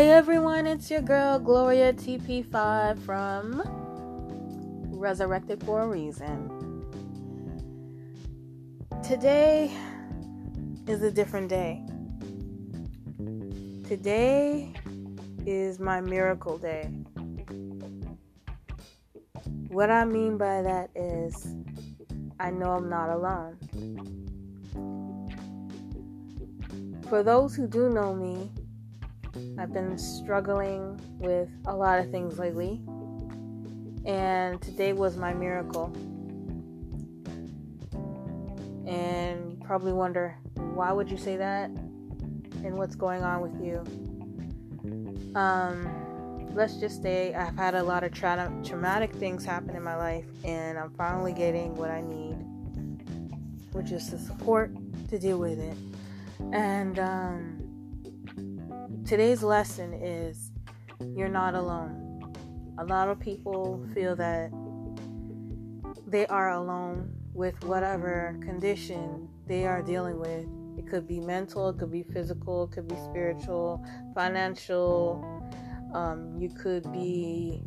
Hey everyone, it's your girl Gloria TP5 from Resurrected for a Reason. Today is a different day. Today is my miracle day. What I mean by that is, I know I'm not alone. For those who do know me, I've been struggling with a lot of things lately, and today was my miracle. And you probably wonder, why would you say that? And what's going on with you? Um, let's just say I've had a lot of tra- traumatic things happen in my life, and I'm finally getting what I need, which is the support to deal with it. And um, today's lesson is you're not alone. A lot of people feel that they are alone with whatever condition they are dealing with. It could be mental, it could be physical, it could be spiritual, financial, um, you could be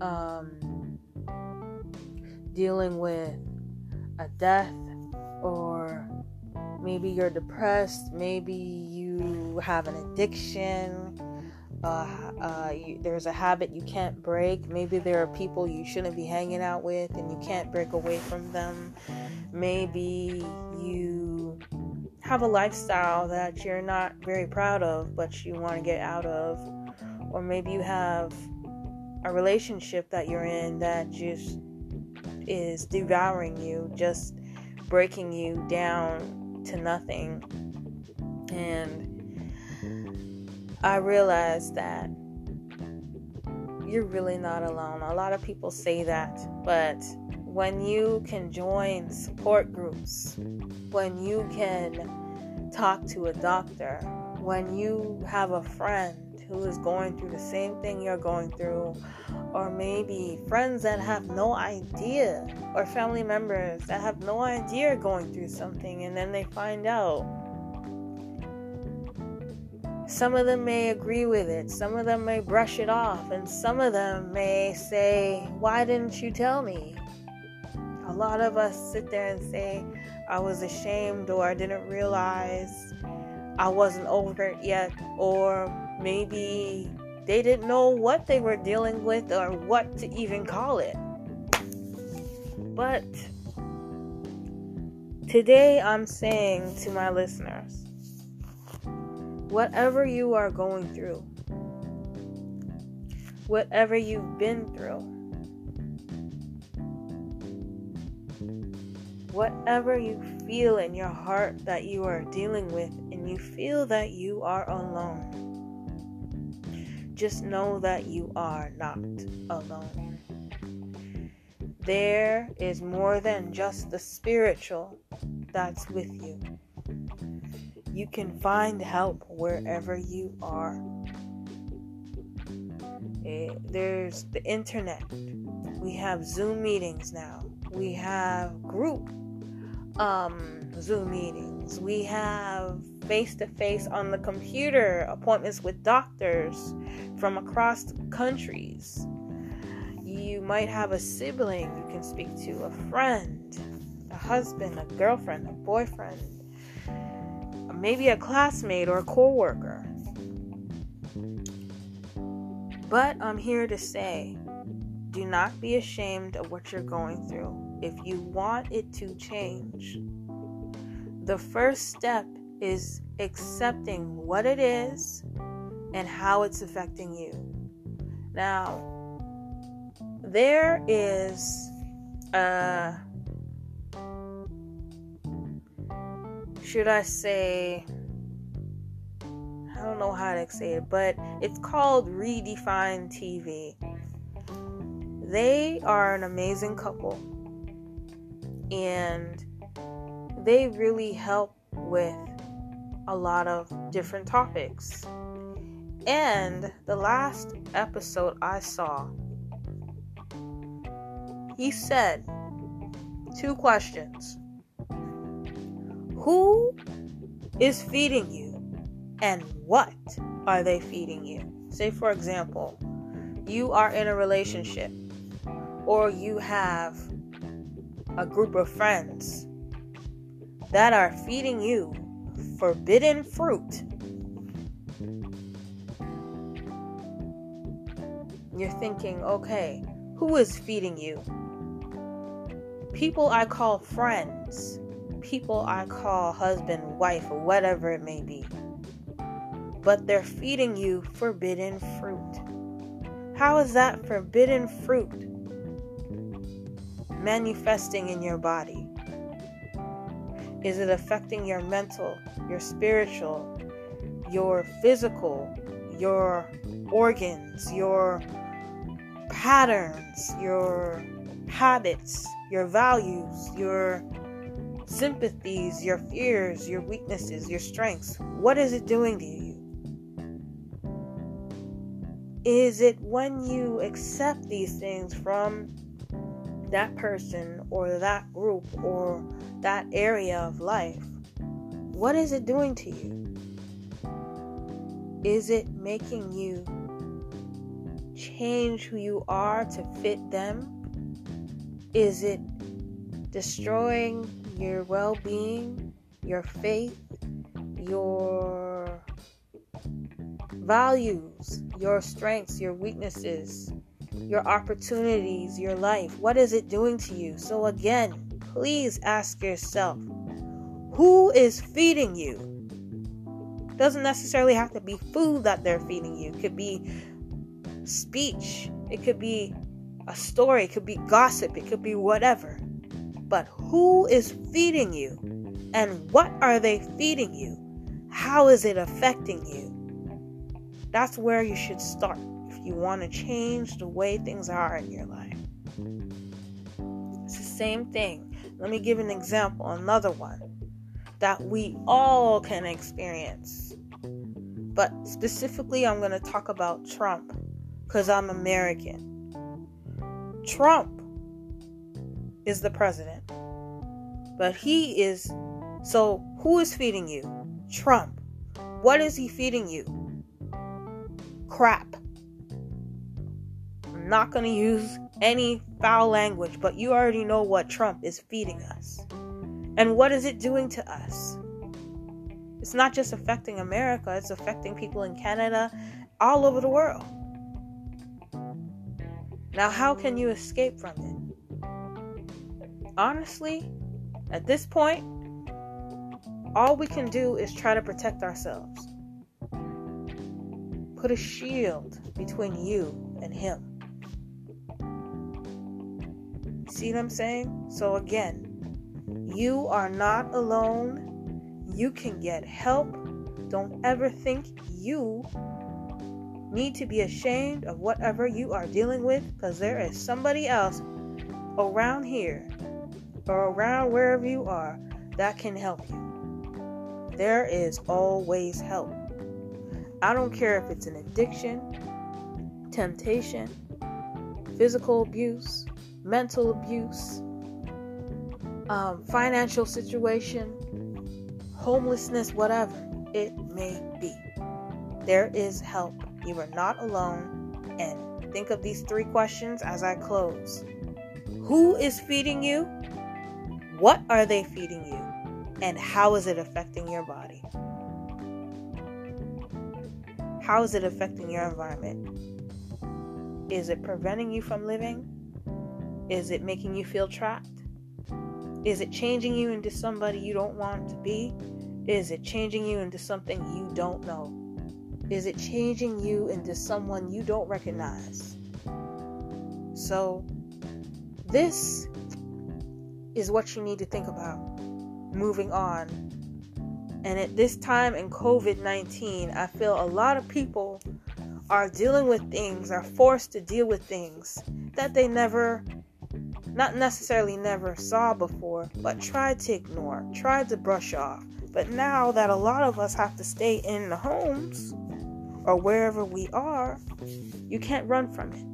um, dealing with a death, or maybe you're depressed, maybe you have an addiction. Uh, uh, you, there's a habit you can't break. Maybe there are people you shouldn't be hanging out with and you can't break away from them. Maybe you have a lifestyle that you're not very proud of, but you want to get out of or maybe you have a relationship that you're in that just is devouring you, just breaking you down to nothing. And I realized that you're really not alone. A lot of people say that, but when you can join support groups, when you can talk to a doctor, when you have a friend who is going through the same thing you're going through, or maybe friends that have no idea, or family members that have no idea going through something, and then they find out. Some of them may agree with it, some of them may brush it off, and some of them may say, Why didn't you tell me? A lot of us sit there and say, I was ashamed, or I didn't realize I wasn't over it yet, or Maybe they didn't know what they were dealing with or what to even call it. But today I'm saying to my listeners whatever you are going through, whatever you've been through, whatever you feel in your heart that you are dealing with, and you feel that you are alone just know that you are not alone. There is more than just the spiritual that's with you. You can find help wherever you are. Eh, there's the internet. We have Zoom meetings now. We have group um, Zoom meetings. We have face to face on the computer appointments with doctors from across countries. You might have a sibling you can speak to, a friend, a husband, a girlfriend, a boyfriend, maybe a classmate or a coworker. But I'm here to say do not be ashamed of what you're going through. If you want it to change, the first step is accepting what it is and how it's affecting you. Now, there is a should I say I don't know how to say it, but it's called Redefine TV. They are an amazing couple and they really help with a lot of different topics. And the last episode I saw, he said two questions Who is feeding you and what are they feeding you? Say, for example, you are in a relationship or you have a group of friends that are feeding you forbidden fruit. You're thinking, okay, who is feeding you? People I call friends, people I call husband, wife, or whatever it may be. But they're feeding you forbidden fruit. How is that forbidden fruit manifesting in your body? Is it affecting your mental, your spiritual, your physical, your organs, your patterns, your habits, your values, your sympathies, your fears, your weaknesses, your strengths? What is it doing to you? Is it when you accept these things from that person or that group or that area of life? What is it doing to you? Is it making you change who you are to fit them? Is it destroying your well being, your faith, your values, your strengths, your weaknesses, your opportunities, your life. What is it doing to you? So, again, please ask yourself who is feeding you? Doesn't necessarily have to be food that they're feeding you, it could be speech, it could be a story, it could be gossip, it could be whatever. But who is feeding you? And what are they feeding you? How is it affecting you? That's where you should start if you want to change the way things are in your life. It's the same thing. Let me give an example, another one that we all can experience. But specifically, I'm going to talk about Trump because I'm American. Trump is the president, but he is. So, who is feeding you? Trump. What is he feeding you? crap. I'm not going to use any foul language, but you already know what Trump is feeding us. And what is it doing to us? It's not just affecting America, it's affecting people in Canada, all over the world. Now, how can you escape from it? Honestly, at this point, all we can do is try to protect ourselves put a shield between you and him. See what I'm saying? So, again, you are not alone. You can get help. Don't ever think you need to be ashamed of whatever you are dealing with because there is somebody else around here or around wherever you are that can help you. There is always help. I don't care if it's an addiction, temptation, physical abuse, mental abuse, um, financial situation, homelessness, whatever it may be. There is help. You are not alone. And think of these three questions as I close Who is feeding you? What are they feeding you? And how is it affecting your body? How is it affecting your environment? Is it preventing you from living? Is it making you feel trapped? Is it changing you into somebody you don't want to be? Is it changing you into something you don't know? Is it changing you into someone you don't recognize? So, this is what you need to think about moving on and at this time in COVID 19, I feel a lot of people are dealing with things, are forced to deal with things that they never, not necessarily never saw before, but tried to ignore, tried to brush off. But now that a lot of us have to stay in the homes or wherever we are, you can't run from it.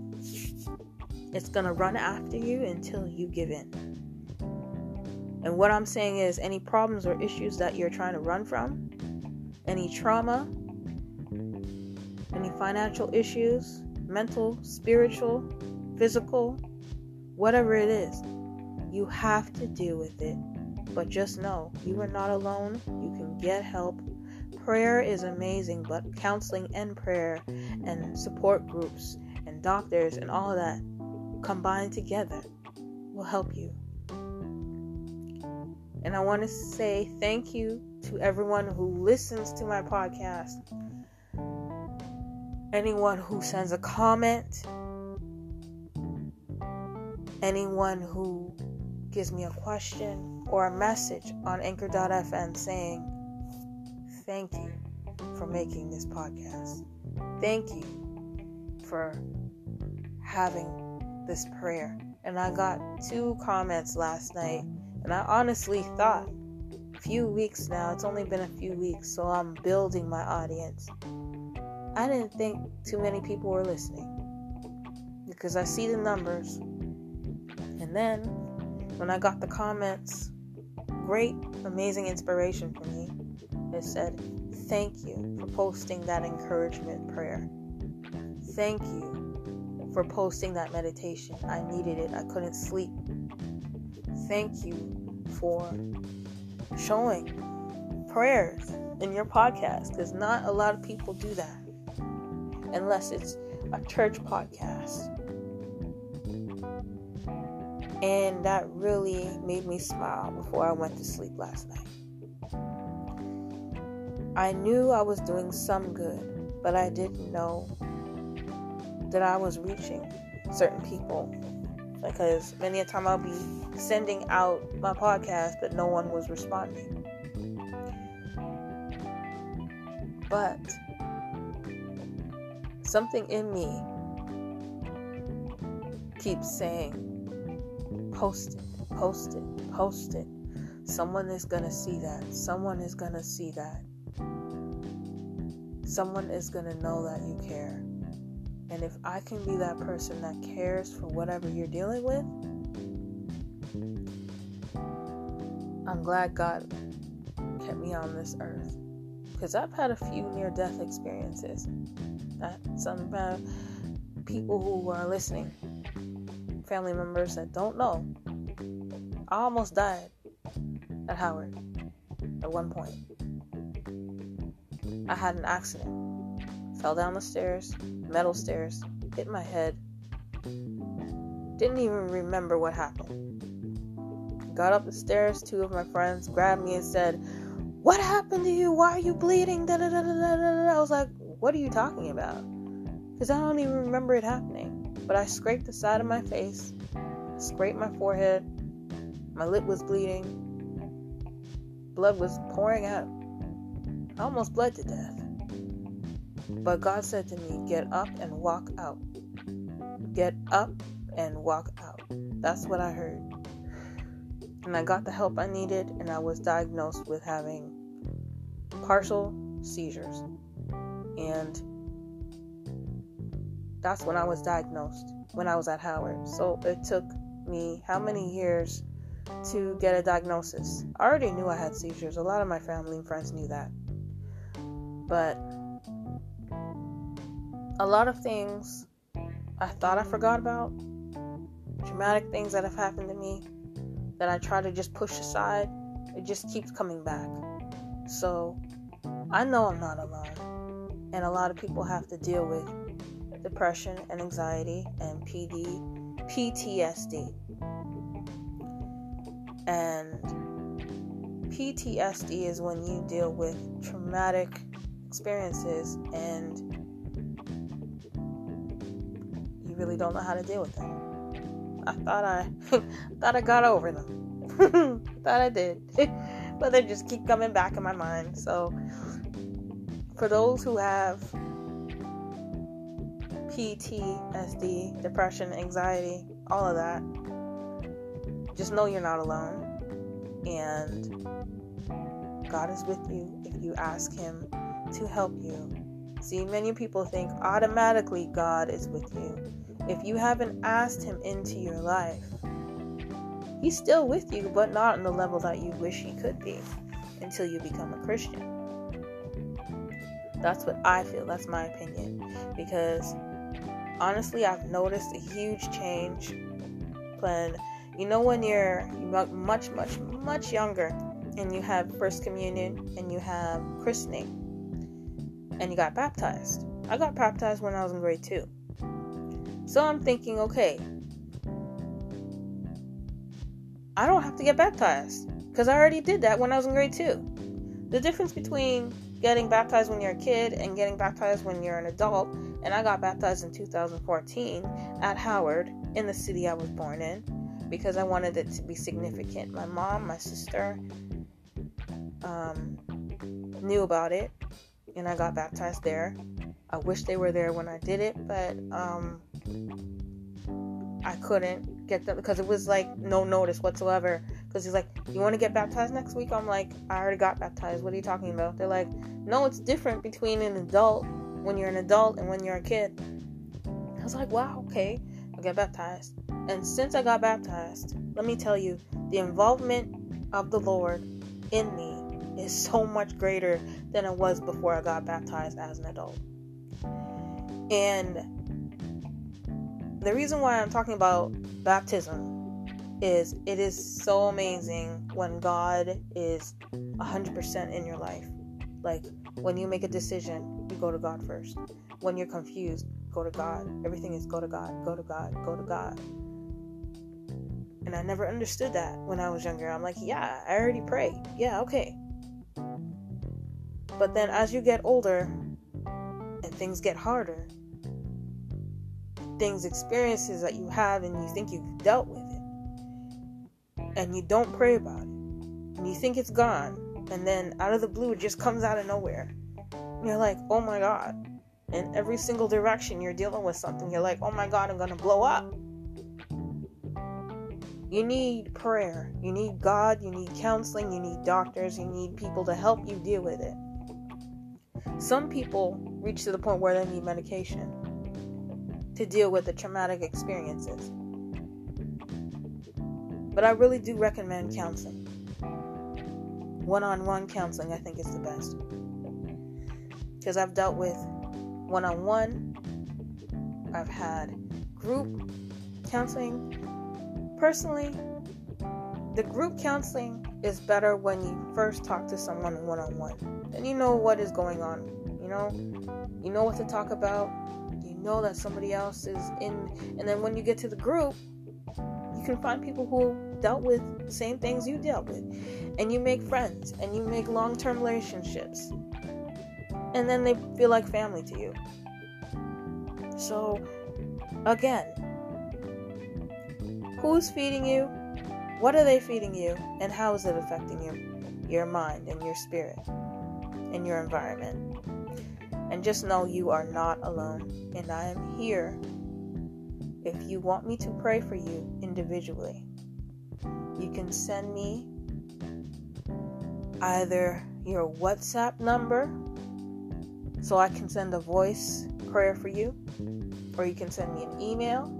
It's to run after you until you give in. And what I'm saying is, any problems or issues that you're trying to run from, any trauma, any financial issues, mental, spiritual, physical, whatever it is, you have to deal with it. But just know you are not alone. You can get help. Prayer is amazing, but counseling and prayer and support groups and doctors and all that combined together will help you. And I want to say thank you to everyone who listens to my podcast, anyone who sends a comment, anyone who gives me a question or a message on anchor.fm saying, Thank you for making this podcast. Thank you for having this prayer. And I got two comments last night, and I honestly thought a few weeks now, it's only been a few weeks, so I'm building my audience. I didn't think too many people were listening because I see the numbers. And then when I got the comments, great, amazing inspiration for me. It said, Thank you for posting that encouragement prayer. Thank you for posting that meditation. I needed it. I couldn't sleep. Thank you for showing prayers in your podcast because not a lot of people do that unless it's a church podcast. And that really made me smile before I went to sleep last night. I knew I was doing some good, but I didn't know that I was reaching certain people. Because many a time I'll be sending out my podcast, but no one was responding. But something in me keeps saying, post it, post it, post it. Someone is going to see that. Someone is going to see that someone is going to know that you care. And if I can be that person that cares for whatever you're dealing with, I'm glad God kept me on this earth. Because I've had a few near death experiences. That some uh, people who are listening, family members that don't know, I almost died at Howard at one point. I had an accident. Fell down the stairs, metal stairs, hit my head. Didn't even remember what happened. Got up the stairs, two of my friends grabbed me and said, What happened to you? Why are you bleeding? Da, da, da, da, da, da. I was like, What are you talking about? Because I don't even remember it happening. But I scraped the side of my face, scraped my forehead, my lip was bleeding, blood was pouring out. I almost bled to death. But God said to me, Get up and walk out. Get up and walk out. That's what I heard. And I got the help I needed, and I was diagnosed with having partial seizures. And that's when I was diagnosed, when I was at Howard. So it took me how many years to get a diagnosis? I already knew I had seizures. A lot of my family and friends knew that. But a lot of things I thought I forgot about, traumatic things that have happened to me that I try to just push aside, it just keeps coming back. So I know I'm not alone. And a lot of people have to deal with depression and anxiety and PD, PTSD. And PTSD is when you deal with traumatic experiences and really don't know how to deal with them. I thought I thought I got over them. thought I did. but they just keep coming back in my mind. So for those who have PTSD, depression, anxiety, all of that, just know you're not alone. And God is with you if you ask Him to help you. See, many people think automatically God is with you. If you haven't asked Him into your life, He's still with you, but not on the level that you wish He could be until you become a Christian. That's what I feel. That's my opinion. Because honestly, I've noticed a huge change when, you know, when you're much, much, much younger and you have First Communion and you have christening and you got baptized. I got baptized when I was in grade two. So I'm thinking, okay, I don't have to get baptized because I already did that when I was in grade two. The difference between getting baptized when you're a kid and getting baptized when you're an adult, and I got baptized in 2014 at Howard in the city I was born in because I wanted it to be significant. My mom, my sister um, knew about it, and I got baptized there. I wish they were there when I did it, but um, I couldn't get them because it was like no notice whatsoever. Because he's like, You want to get baptized next week? I'm like, I already got baptized. What are you talking about? They're like, No, it's different between an adult when you're an adult and when you're a kid. I was like, Wow, okay. I'll get baptized. And since I got baptized, let me tell you, the involvement of the Lord in me is so much greater than it was before I got baptized as an adult. And the reason why I'm talking about baptism is it is so amazing when God is 100% in your life. Like when you make a decision, you go to God first. When you're confused, go to God. Everything is go to God, go to God, go to God. And I never understood that when I was younger. I'm like, yeah, I already pray. Yeah, okay. But then as you get older and things get harder, things, experiences that you have, and you think you've dealt with it, and you don't pray about it, and you think it's gone, and then out of the blue, it just comes out of nowhere. You're like, oh my god. In every single direction, you're dealing with something. You're like, oh my god, I'm gonna blow up. You need prayer. You need God. You need counseling. You need doctors. You need people to help you deal with it. Some people reach to the point where they need medication to deal with the traumatic experiences. But I really do recommend counseling. One on one counseling, I think, is the best. Because I've dealt with one on one, I've had group counseling. Personally, the group counseling is better when you first talk to someone one on one. Then you know what is going on. You know, you know what to talk about know that somebody else is in and then when you get to the group you can find people who dealt with the same things you dealt with and you make friends and you make long-term relationships and then they feel like family to you. So again who's feeding you? What are they feeding you? And how is it affecting your your mind and your spirit and your environment and just know you are not alone, and I am here if you want me to pray for you individually. You can send me either your WhatsApp number so I can send a voice prayer for you, or you can send me an email,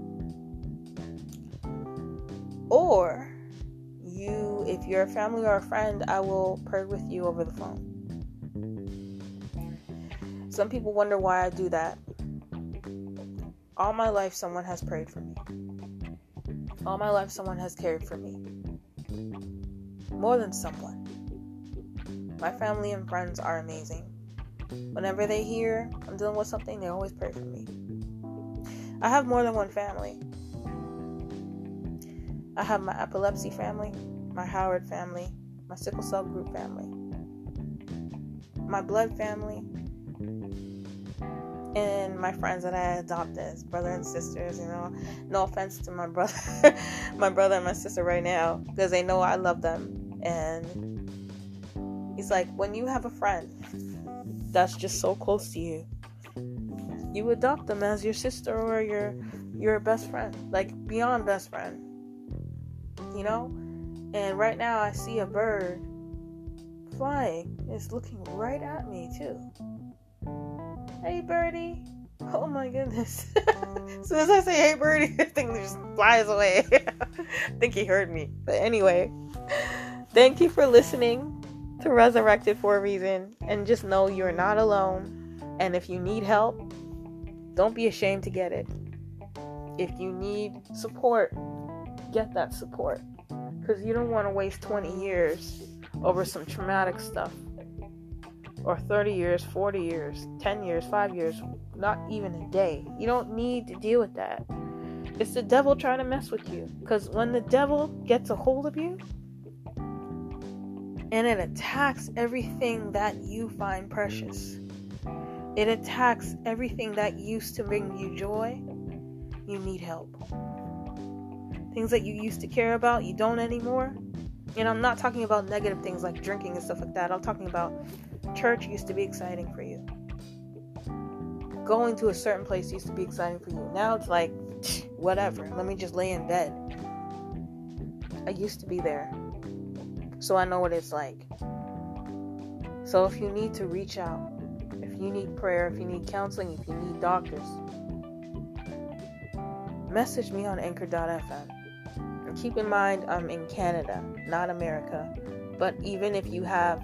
or you, if you're a family or a friend, I will pray with you over the phone. Some people wonder why I do that. All my life, someone has prayed for me. All my life, someone has cared for me. More than someone. My family and friends are amazing. Whenever they hear I'm dealing with something, they always pray for me. I have more than one family. I have my epilepsy family, my Howard family, my sickle cell group family, my blood family, and my friends that I adopted as brother and sisters, you know. No offense to my brother, my brother and my sister right now, because they know I love them. And he's like, when you have a friend that's just so close to you, you adopt them as your sister or your your best friend, like beyond best friend. You know? And right now I see a bird flying. It's looking right at me too. Hey, birdie. Oh my goodness. as soon as I say hey, birdie, the thing just flies away. I think he heard me. But anyway, thank you for listening to Resurrected for a reason. And just know you're not alone. And if you need help, don't be ashamed to get it. If you need support, get that support. Because you don't want to waste 20 years over some traumatic stuff. Or 30 years, 40 years, 10 years, 5 years, not even a day. You don't need to deal with that. It's the devil trying to mess with you. Because when the devil gets a hold of you and it attacks everything that you find precious, it attacks everything that used to bring you joy, you need help. Things that you used to care about, you don't anymore. And I'm not talking about negative things like drinking and stuff like that. I'm talking about church used to be exciting for you. Going to a certain place used to be exciting for you. Now it's like, whatever. Let me just lay in bed. I used to be there. So I know what it's like. So if you need to reach out, if you need prayer, if you need counseling, if you need doctors, message me on anchor.fm. And keep in mind, I'm in Canada, not America. But even if you have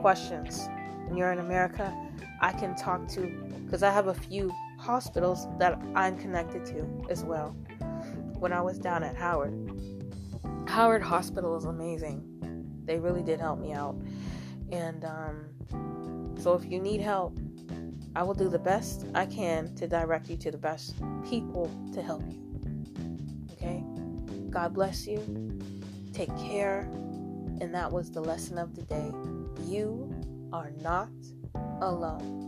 questions and you're in America, I can talk to, because I have a few hospitals that I'm connected to as well. When I was down at Howard, Howard Hospital is amazing. They really did help me out. And um, so if you need help, I will do the best I can to direct you to the best people to help you. Okay? God bless you. Take care. And that was the lesson of the day. You are not alone.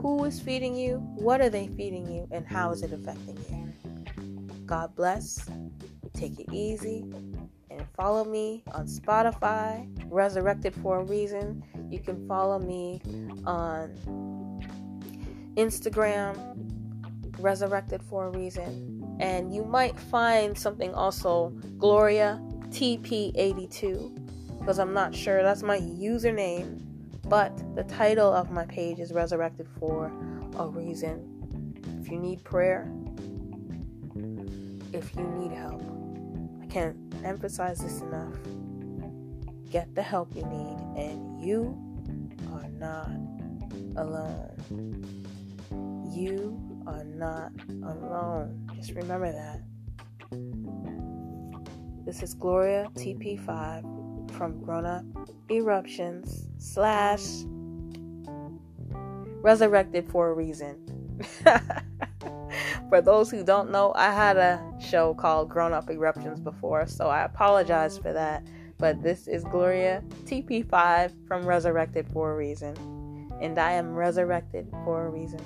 Who is feeding you? What are they feeding you? And how is it affecting you? God bless. Take it easy. And follow me on Spotify, Resurrected for a Reason. You can follow me on Instagram, Resurrected for a Reason. And you might find something also, Gloria TP82, because I'm not sure. That's my username. But the title of my page is Resurrected for a Reason. If you need prayer, if you need help, I can't emphasize this enough. Get the help you need, and you are not alone. You are not alone. Just remember that. This is Gloria TP5 from Grown Up Eruptions slash Resurrected for a Reason. for those who don't know, I had a show called Grown Up Eruptions before, so I apologize for that. But this is Gloria TP5 from Resurrected for a Reason. And I am resurrected for a reason.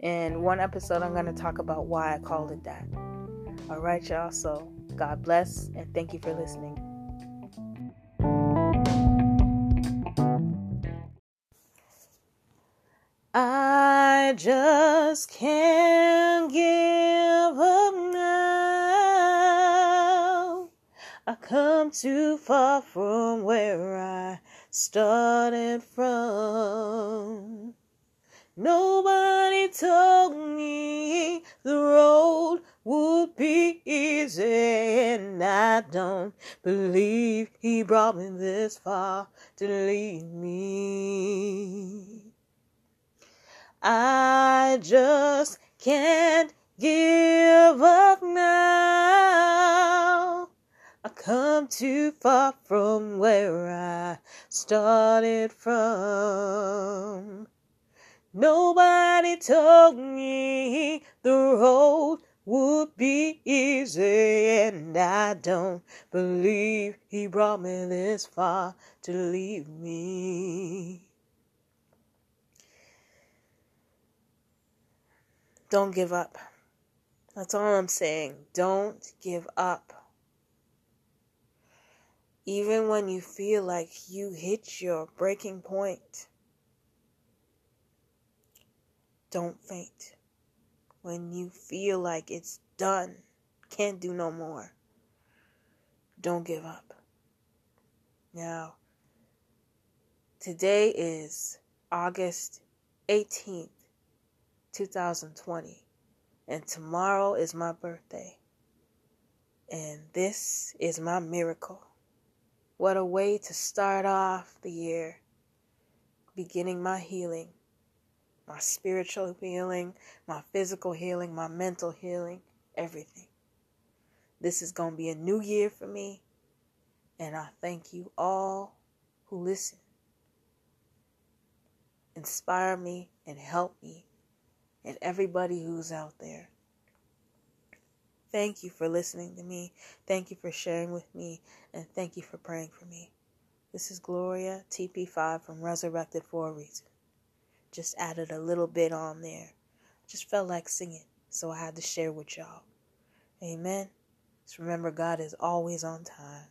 In one episode, I'm going to talk about why I called it that. All right, y'all. So, God bless and thank you for listening. I just can't give up now. I come too far from where I started from. Nobody told me the road would be easy, and I don't believe he brought me this far to leave me. I just can't give up now. I come too far from where I started from. Nobody told me the road would be easy, and I don't believe he brought me this far to leave me. Don't give up. That's all I'm saying. Don't give up. Even when you feel like you hit your breaking point don't faint. When you feel like it's done, can't do no more, don't give up. Now, today is August 18th, 2020, and tomorrow is my birthday. And this is my miracle. What a way to start off the year, beginning my healing my spiritual healing, my physical healing, my mental healing, everything. This is going to be a new year for me. And I thank you all who listen. Inspire me and help me and everybody who's out there. Thank you for listening to me. Thank you for sharing with me. And thank you for praying for me. This is Gloria TP5 from Resurrected for a Reason. Just added a little bit on there. Just felt like singing, so I had to share with y'all. Amen. Just remember, God is always on time.